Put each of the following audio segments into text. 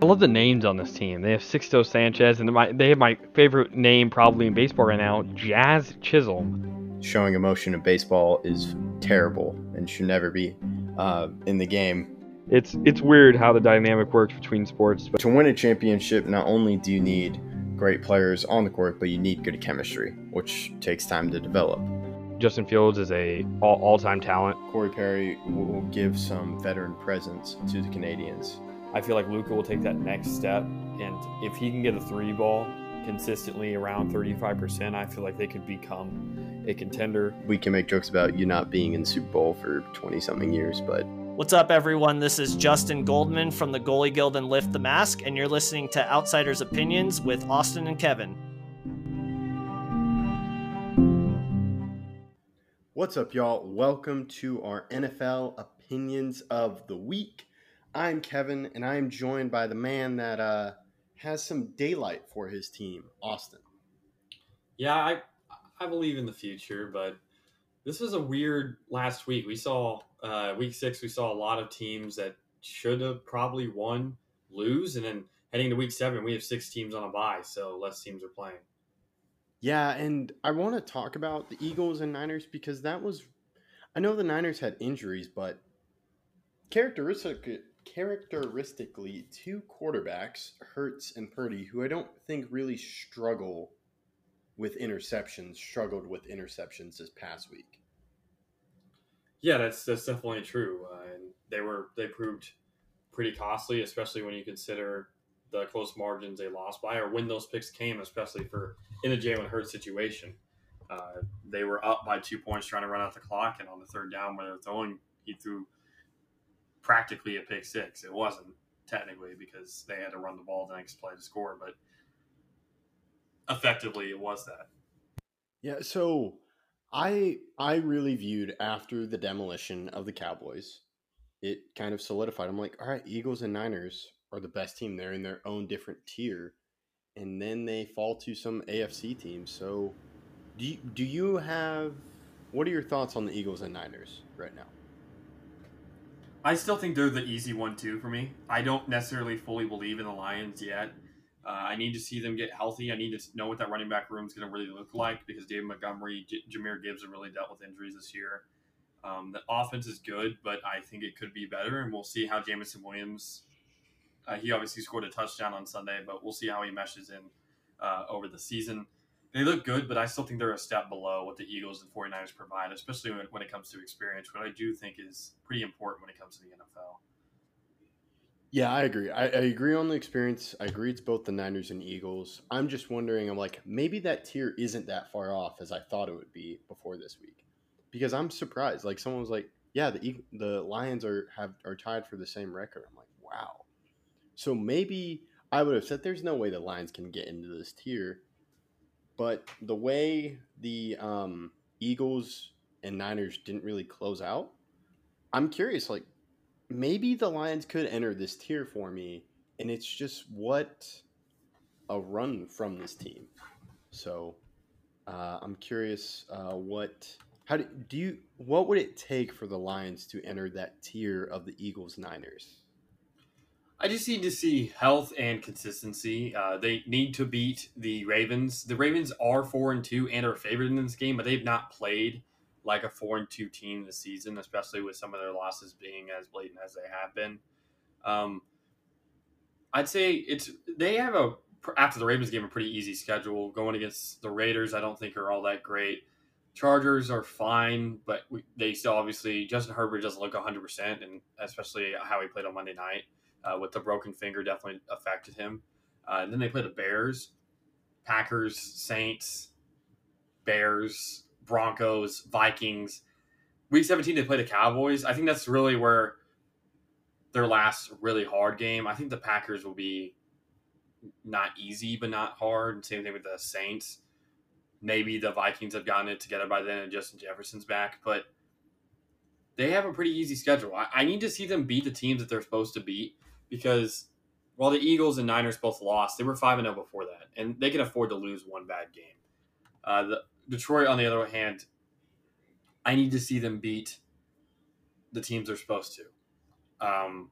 I love the names on this team. They have Sixto Sanchez, and my, they have my favorite name probably in baseball right now, Jazz Chisholm. Showing emotion in baseball is terrible and should never be uh, in the game. It's it's weird how the dynamic works between sports. But to win a championship, not only do you need great players on the court, but you need good chemistry, which takes time to develop. Justin Fields is a all, all-time talent. Corey Perry will give some veteran presence to the Canadiens. I feel like Luka will take that next step, and if he can get a three ball consistently around 35%, I feel like they could become a contender. We can make jokes about you not being in Super Bowl for 20 something years, but What's up, everyone? This is Justin Goldman from the Goalie Guild and Lift the Mask, and you're listening to Outsiders Opinions with Austin and Kevin. What's up, y'all? Welcome to our NFL Opinions of the Week. I'm Kevin, and I am joined by the man that uh, has some daylight for his team, Austin. Yeah, I I believe in the future, but this was a weird last week. We saw uh, week six. We saw a lot of teams that should have probably won lose, and then heading to week seven, we have six teams on a bye, so less teams are playing. Yeah, and I want to talk about the Eagles and Niners because that was I know the Niners had injuries, but characteristic characteristically two quarterbacks, Hurts and Purdy, who I don't think really struggle with interceptions, struggled with interceptions this past week. Yeah, that's that's definitely true, uh, and they were they proved pretty costly, especially when you consider the close margins they lost by, or when those picks came, especially for in the Jalen Hurts situation. Uh, they were up by two points trying to run out the clock, and on the third down where they're throwing, he threw practically a pick six. It wasn't technically because they had to run the ball the next play to score, but effectively it was that. Yeah, so I I really viewed after the demolition of the Cowboys, it kind of solidified. I'm like, all right, Eagles and Niners are the best team. They're in their own different tier, and then they fall to some AFC teams. So, do you, do you have what are your thoughts on the Eagles and Niners right now? I still think they're the easy one too for me. I don't necessarily fully believe in the Lions yet. Uh, I need to see them get healthy. I need to know what that running back room is going to really look like because David Montgomery, J- Jahmyr Gibbs have really dealt with injuries this year. Um, the offense is good, but I think it could be better, and we'll see how Jameson Williams. Uh, he obviously scored a touchdown on Sunday, but we'll see how he meshes in uh, over the season. They look good, but I still think they're a step below what the Eagles and 49ers provide, especially when, when it comes to experience, what I do think is pretty important when it comes to the NFL. Yeah, I agree. I, I, agree on the experience. I agree it's both the Niners and Eagles. I'm just wondering, I'm like, maybe that tier isn't that far off as I thought it would be before this week. Because I'm surprised. Like someone was like, Yeah, the the Lions are have are tied for the same record. I'm like, wow. So maybe I would have said there's no way the Lions can get into this tier. But the way the um, Eagles and Niners didn't really close out, I'm curious, like maybe the Lions could enter this tier for me, and it's just what a run from this team. So uh, I'm curious uh, what how do, do you what would it take for the Lions to enter that tier of the Eagles Niners? I just need to see health and consistency. Uh, they need to beat the Ravens. The Ravens are four and two and are favored in this game, but they've not played like a four and two team this season, especially with some of their losses being as blatant as they have been. Um, I'd say it's they have a after the Ravens game a pretty easy schedule going against the Raiders. I don't think are all that great. Chargers are fine, but we, they still obviously Justin Herbert doesn't look 100, percent and especially how he played on Monday night uh, with the broken finger definitely affected him. Uh, and then they play the Bears, Packers, Saints, Bears, Broncos, Vikings. Week 17, they play the Cowboys. I think that's really where their last really hard game. I think the Packers will be not easy, but not hard. Same thing with the Saints. Maybe the Vikings have gotten it together by then and Justin Jefferson's back, but they have a pretty easy schedule. I, I need to see them beat the teams that they're supposed to beat because while the Eagles and Niners both lost, they were 5 0 before that, and they can afford to lose one bad game. Uh, the, Detroit, on the other hand, I need to see them beat the teams they're supposed to. Um,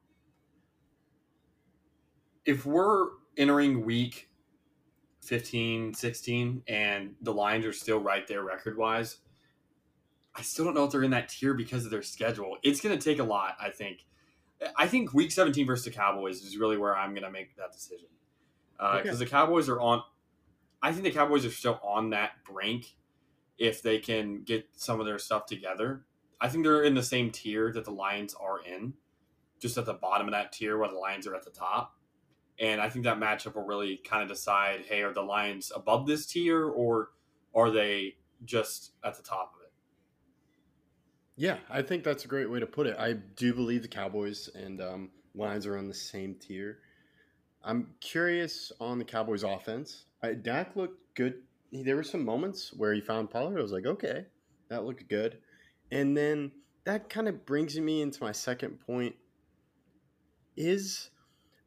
if we're entering week 15, 16, and the Lions are still right there record wise, I still don't know if they're in that tier because of their schedule. It's going to take a lot, I think. I think week 17 versus the Cowboys is really where I'm going to make that decision. Because uh, Okay. the Cowboys are on, I think the Cowboys are still on that brink if they can get some of their stuff together. I think they're in the same tier that the Lions are in, just at the bottom of that tier where the Lions are at the top. And I think that matchup will really kind of decide hey, are the Lions above this tier or are they just at the top? Yeah, I think that's a great way to put it. I do believe the Cowboys and um, Lions are on the same tier. I'm curious on the Cowboys offense. I, Dak looked good. He- There were some moments where he found Pollard. I was like, okay, that looked good. And then that kind of brings me into my second point. Is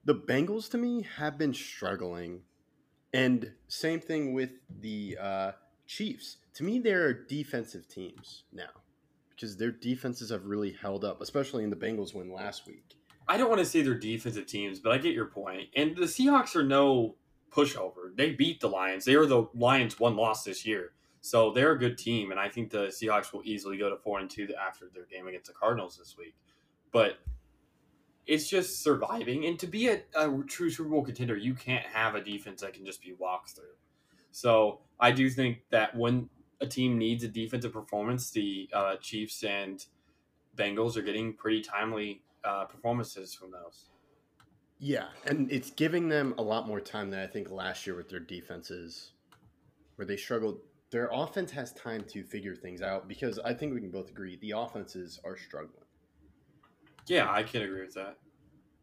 the Bengals to me have been struggling, and same thing with the uh, Chiefs. To me, they're defensive teams now because their defenses have really held up, especially in the Bengals win last week. I don't want to say they're defensive teams, but I get your point. And the Seahawks are no pushover. They beat the Lions. They are the Lions' one loss this year. So they're a good team, and I think the Seahawks will easily go to four and two after their game against the Cardinals this week. But it's just surviving, and to be a, a true Super Bowl contender, you can't have a defense that can just be walked through. So I do think that when a team needs a defensive performance, the uh, Chiefs and Bengals are getting pretty timely uh, performances from those. Yeah, and it's giving them a lot more time than I think last year with their defenses, where they struggled. Their offense has time to figure things out because I think we can both agree the offenses are struggling. Yeah, I can agree with that.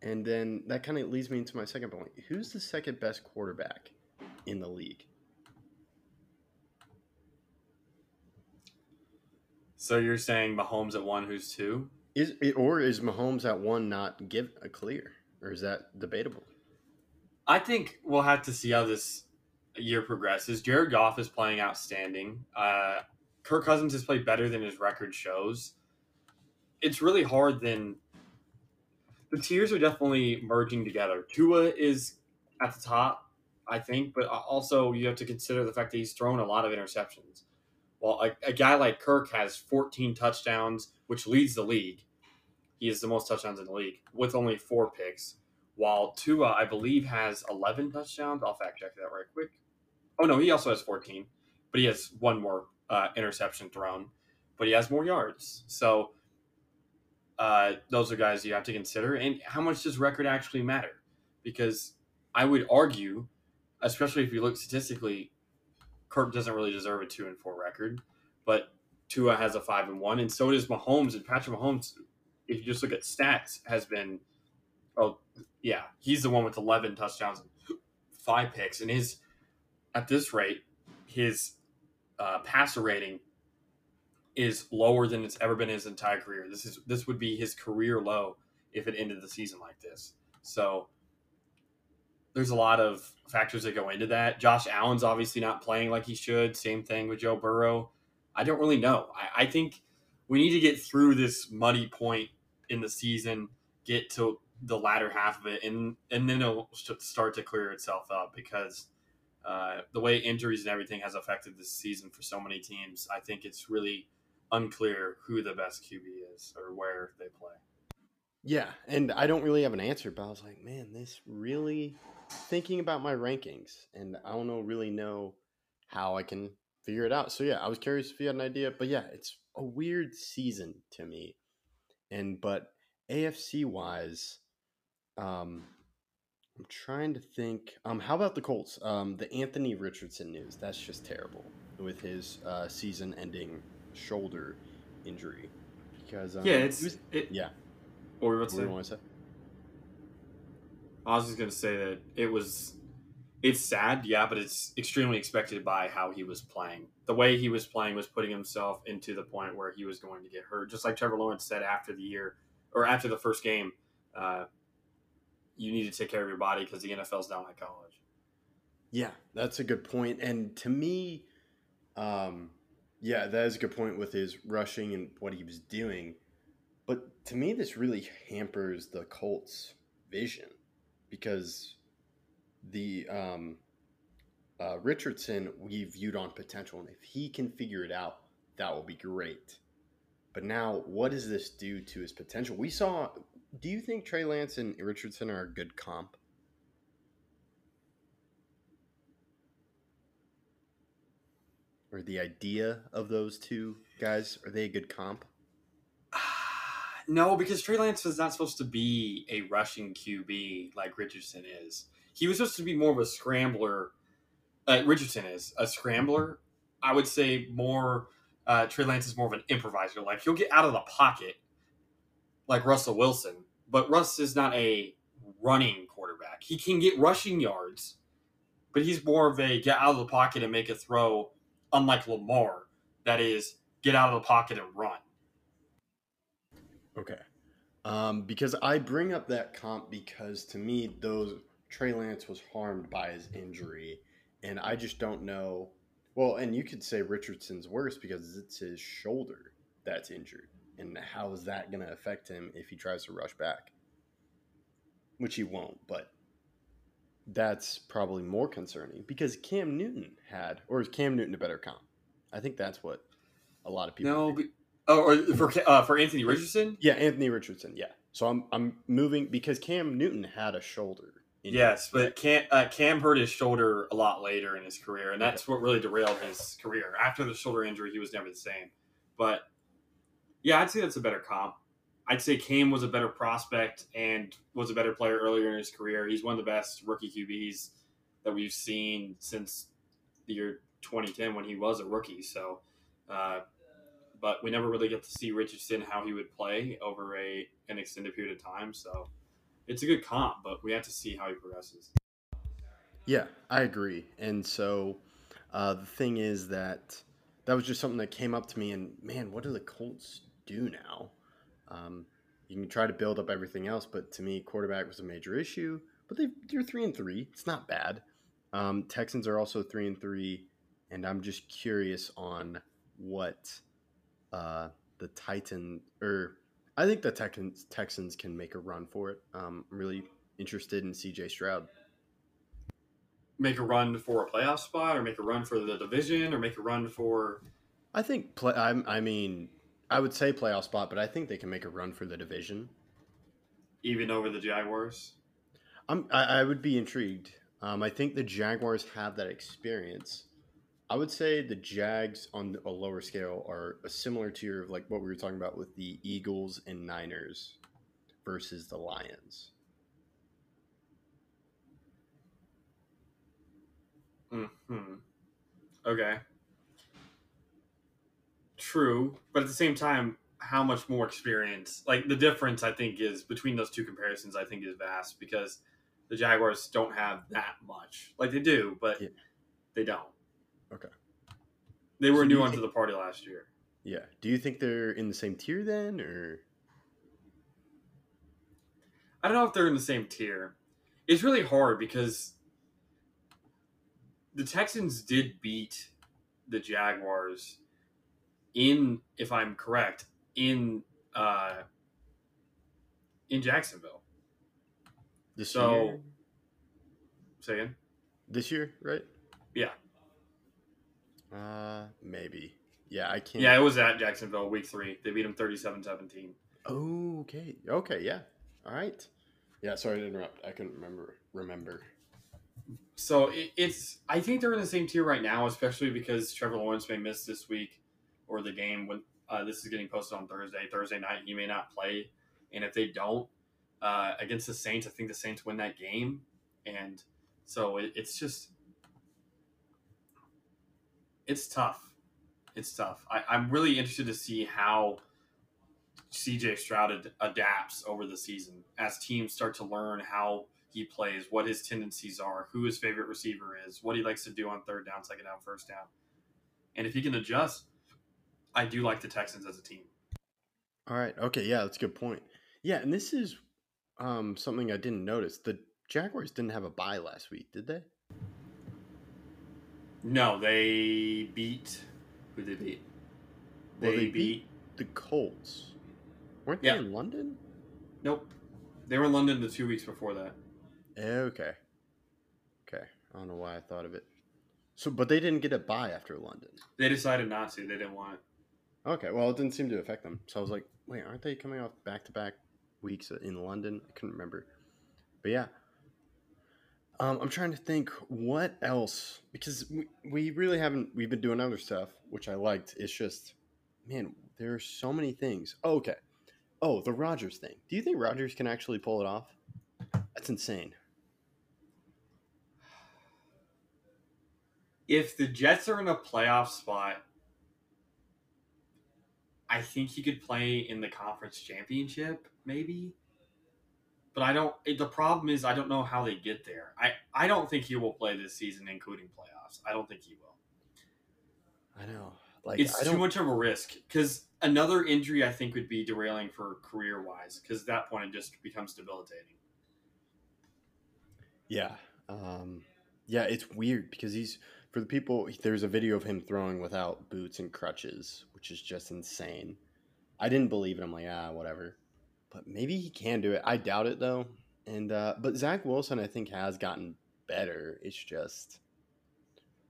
And then that kind of leads me into my second point. Who's the second best quarterback in the league? So you're saying Mahomes at one, who's two? Is or is Mahomes at one not give a clear, or is that debatable? I think we'll have to see how this year progresses. Jared Goff is playing outstanding. Uh, Kirk Cousins has played better than his record shows. It's really hard. Then the tiers are definitely merging together. Tua is at the top, I think, but also you have to consider the fact that he's thrown a lot of interceptions. Well, a, a guy like Kirk has 14 touchdowns, which leads the league. He has the most touchdowns in the league with only four picks while Tua, I believe, has 11 touchdowns. I'll fact check that right quick. Oh, no, he also has 14, but he has one more uh, interception thrown, but he has more yards. So uh, those are guys you have to consider. And how much does record actually matter? Because I would argue, especially if you look statistically, Kirk doesn't really deserve a 2 and 4 record, but Tua has a 5 and 1, and so does Mahomes. And Patrick Mahomes, if you just look at stats, has been. Oh, yeah, he's the one with 11 touchdowns and five picks. And his, at this rate, his uh, passer rating is lower than it's ever been in his entire career. This is this would be his career low if it ended the season like this. So there's a lot of factors that go into that. Josh Allen's obviously not playing like he should. Same thing with Joe Burrow. I don't really know. I, I think we need to get through this muddy point in the season, get to the latter half of it, and and then it'll start to clear itself up because uh, the way injuries and everything has affected this season for so many teams, I think it's really unclear who the best QB is or where they play. Yeah, and I don't really have an answer, but I was like, man, this really thinking about my rankings, and I don't know really know how I can figure it out. So yeah, I was curious if you had an idea, but yeah, it's a weird season to me, and but AFC wise, um, I'm trying to think. Um, how about the Colts? Um, the Anthony Richardson news. That's just terrible with his uh, season-ending shoulder injury. Because um, yeah, it's it, yeah. Or What what's do you want to say? I was just gonna say that it was it's sad, yeah, but it's extremely expected by how he was playing. The way he was playing was putting himself into the point where he was going to get hurt. Just like Trevor Lawrence said after the year or after the first game, uh, you need to take care of your body because the NFL's not like college. Yeah, that's a good point. And to me, um, yeah, that is a good point with his rushing and what he was doing. But to me, this really hampers the Colts' vision because the um, uh, Richardson we viewed on potential, and if he can figure it out, that will be great. But now, what does this do to his potential? We saw. Do you think Trey Lance and Richardson are a good comp? Or the idea of those two guys are they a good comp? No, because Trey Lance was not supposed to be a rushing QB like Richardson is. He was supposed to be more of a scrambler. Uh, Richardson is a scrambler. I would say more. Uh, Trey Lance is more of an improviser. Like he'll get out of the pocket, like Russell Wilson. But Russ is not a running quarterback. He can get rushing yards, but he's more of a get out of the pocket and make a throw. Unlike Lamar, that is get out of the pocket and run. Okay. Um, because I bring up that comp because to me, those Trey Lance was harmed by his injury, and I just don't know. Well, and you could say Richardson's worse because it's his shoulder that's injured, and how is that going to affect him if he tries to rush back? Which he won't, but that's probably more concerning because Cam Newton had, or is Cam Newton a better comp? I think that's what a lot of people. No, oh, or for uh, for Anthony Richardson. Yeah, Anthony Richardson. Yeah. So I'm I'm moving because Cam Newton had a shoulder. injury. Yes, but Cam, uh, Cam hurt his shoulder a lot later in his career, and that's what really derailed his career. After the shoulder injury, he was never the same. But yeah, I'd say that's a better comp. I'd say Cam was a better prospect and was a better player earlier in his career. He's one of the best rookie QBs that we've seen since the year 2010 when he was a rookie. So, uh, but we never really get to see Richardson how he would play over a an extended period of time. So, it's a good comp, but we have to see how he progresses. Yeah, I agree. And so uh, the thing is that that was just something that came up to me, and man, what do the Colts do now? Um, you can try to build up everything else, but to me, quarterback was a major issue. But they, they're three and three. It's not bad. Um, Texans are also three and three, and I'm just curious on what uh, the Titan or I think the Texans Texans can make a run for it. Um, I'm really interested in CJ Stroud. Make a run for a playoff spot, or make a run for the division, or make a run for I think play. I, I mean, I would say playoff spot, but I think they can make a run for the division. even over the Jaguars. I'm, I, I would be intrigued. Um, I think the Jaguars have that experience. I would say the Jags on a lower scale are a similar tier of like what we were talking about with the Eagles and Niners versus the Lions. Hmm. Okay. True, but at the same time, how much more experience? Like the difference, I think, is between those two comparisons. I think is vast because the Jaguars don't have that much. Like they do, but Yeah. they don't. Okay. They were So new onto think- the party last year. Yeah. Do you think they're in the same tier then, or I don't know if they're in the same tier. It's really hard because the Texans did beat the Jaguars in, if I'm correct, in uh, in Jacksonville. this So- year? Saying? This year, right? Yeah. Uh, maybe. Yeah, I can't. Yeah, it was at Jacksonville week three. They beat them 37-17. Oh, okay. Okay, yeah. All right. Yeah, sorry to interrupt. I couldn't remember remember. So it, it's I think they're in the same tier right now, especially because Trevor Lawrence may miss this week or the game when uh, this is getting posted on Thursday. Thursday night he may not play, and if they don't uh, against the Saints, I think the Saints win that game, and so it, it's just it's tough. It's tough. I, I'm really interested to see how CJ Stroud ad- adapts over the season as teams start to learn how he plays, what his tendencies are, who his favorite receiver is, what he likes to do on third down, second down, first down. And if he can adjust, I do like the Texans as a team. All right. Okay, yeah, that's a good point. Yeah, and this is um something I didn't notice. The Jaguars didn't have a bye last week, did they? No, they beat who they beat. Well, They, they beat, beat- The Colts. Weren't Yeah. they in London? Nope. They were in London the two weeks before that. Eh, okay. Okay. I don't know why I thought of it. So, but they didn't get a bye after London. They decided not to. They didn't want it. Okay, well, it didn't seem to affect them. So I was like, wait, aren't they coming off back to back weeks in London? I couldn't remember. But yeah. Um, I'm trying to think what else because we, we really haven't we've been doing other stuff which I liked. It's just man, there are so many things. Oh, okay. Oh, the Rodgers thing. Do you think Rodgers can actually pull it off? That's insane. If the Jets are in a playoff spot, I think he could play in the conference championship, maybe. But I don't. The problem is, I don't know how they get there. I I don't think he will play this season, including playoffs. I don't think he will. I know. Like it's too much of a risk because another injury I think would be derailing for career wise. Because at that point, it just becomes debilitating. Yeah. Um, yeah, it's weird because he's for the people. There's a video of him throwing without boots and crutches, which is just insane. I didn't believe it. I'm like, ah, whatever. But maybe he can do it. I doubt it though. And uh, but Zach Wilson, I think, has gotten better. It's just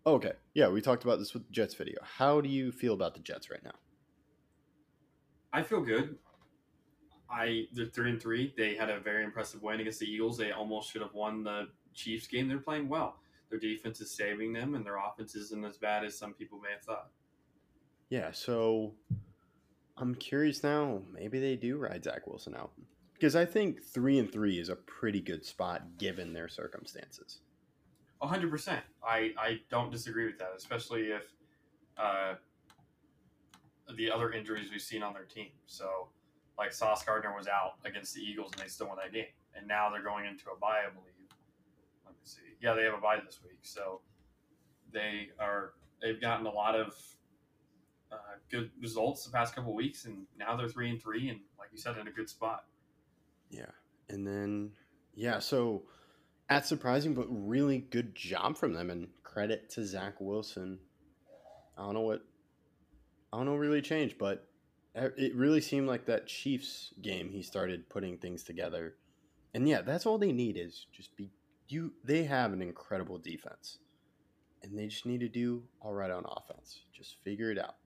okay. Yeah, we talked about this with the Jets video. How do you feel about the Jets right now? I feel good. I they're three and three. They had a very impressive win against the Eagles. They almost should have won the Chiefs game. They're playing well. Their defense is saving them, and their offense isn't as bad as some people may have thought. Yeah, so I'm curious now. Maybe they do ride Zach Wilson out because I think three and three is a pretty good spot given their circumstances. hundred percent. I I don't disagree with that, especially if uh, the other injuries we've seen on their team. So, like Sauce Gardner was out against the Eagles, and they still won that game. And now they're going into a bye, I believe. Let me see. Yeah, they have a bye this week, so they are they've gotten a lot of uh, good results the past couple weeks, and now they're three and three, and like you said, in a good spot. Yeah, and then yeah, so at surprising but really good job from them, and credit to Zach Wilson. I don't know what I don't know really changed, but it really seemed like that Chiefs game he started putting things together. And yeah, that's all they need is just be you they have an incredible defense. And they just need to do all right on offense. Just figure it out.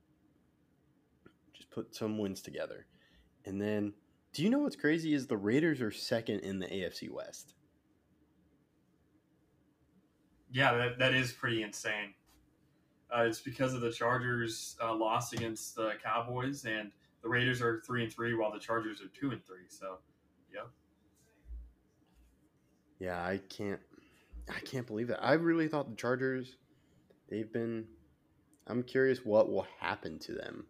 Put some wins together. And then do you know what's crazy is the Raiders are second in the AFC West. Yeah, that, that is pretty insane. Uh, it's because of the Chargers' uh, loss against the Cowboys, and the Raiders are three and three, while the Chargers are two and three. So, yeah. Yeah, I can't, I can't believe that. I really thought the Chargers, they've been. I'm curious what will happen to them,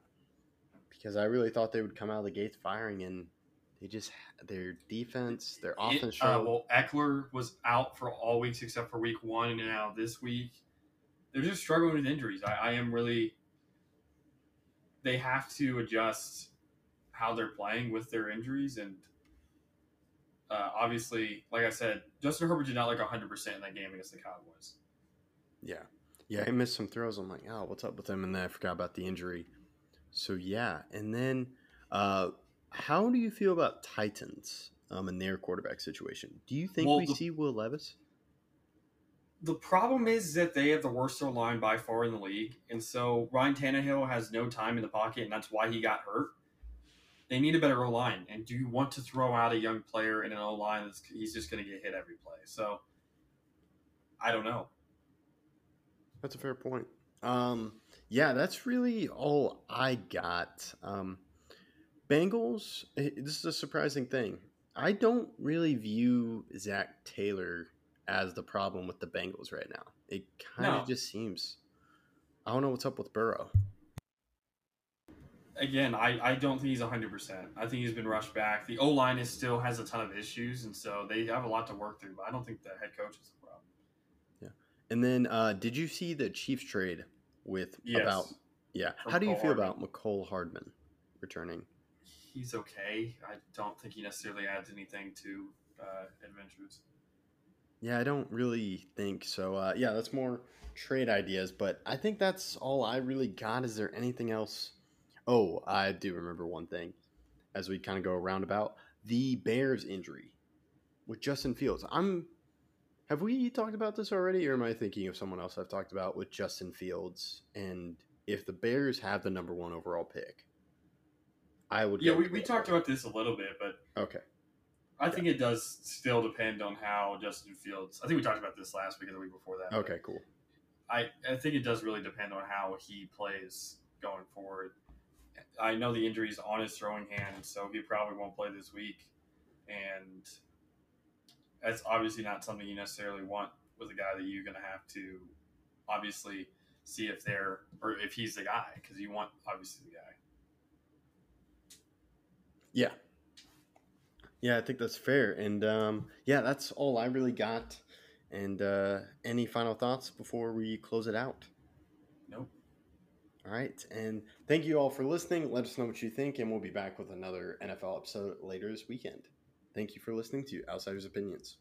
because I really thought they would come out of the gates firing, and they just their defense, their offense. It, uh, well, Ekeler was out for all weeks except for week one, and now this week they're just struggling with injuries. I, I am really. They have to adjust how they're playing with their injuries, and uh, obviously, like I said, Justin Herbert did not like 100 percent in that game against the Cowboys. Yeah, yeah, he missed some throws. I'm like, oh, what's up with him? And then I forgot about the injury. So yeah, and then uh, how do you feel about Titans um, in their quarterback situation? Do you think Well, we the- see Will Levis? The problem is that they have the worst O line by far in the league, and so Ryan Tannehill has no time in the pocket, and that's why he got hurt. They need a better O line, and do you want to throw out a young player in an O line that's he's just going to get hit every play? So, I don't know. That's a fair point. Um, yeah, that's really all I got. Um, Bengals. eh, This is a surprising thing. I don't really view Zac Taylor as the problem with the Bengals right now. It kind of No. just seems. I don't know what's up with Burrow. Again, I, I don't think he's 100%. I think he's been rushed back. The O line is still has a ton of issues, and so they have a lot to work through, but I don't think the head coach is the problem. Yeah. And then, uh, did you see the Chiefs trade with Yes. about? Yeah. For How do you Mecole feel Hardman. about Mecole Hardman returning? He's okay. I don't think he necessarily adds anything to uh, adventures. Yeah, I don't really think so. Uh, yeah, that's more trade ideas, but I think that's all I really got. Is there anything else? Oh, I do remember one thing as we kind of go around about the Bears injury with Justin Fields. I'm Have we talked about this already, or am I thinking of someone else I've talked about with Justin Fields? And if the Bears have the number one overall pick, I would. Yeah, we, we talked about this a little bit, but Okay. I think it does still depend on how Justin Fields. I think we talked about this last week or the week before that. Okay. Cool. I, I think it does really depend on how he plays going forward. I know the injury's on his throwing hand, so he probably won't play this week. And that's obviously not something you necessarily want with a guy that you're going to have to obviously see if they're or if he's the guy because you want obviously the guy. Yeah. Yeah, I think that's fair. And um, yeah, that's all I really got. And uh, any final thoughts before we close it out? Nope. All right. And thank you all for listening. Let us know what you think, and we'll be back with another NFL episode later this weekend. Thank you for listening to Outsiders Opinions.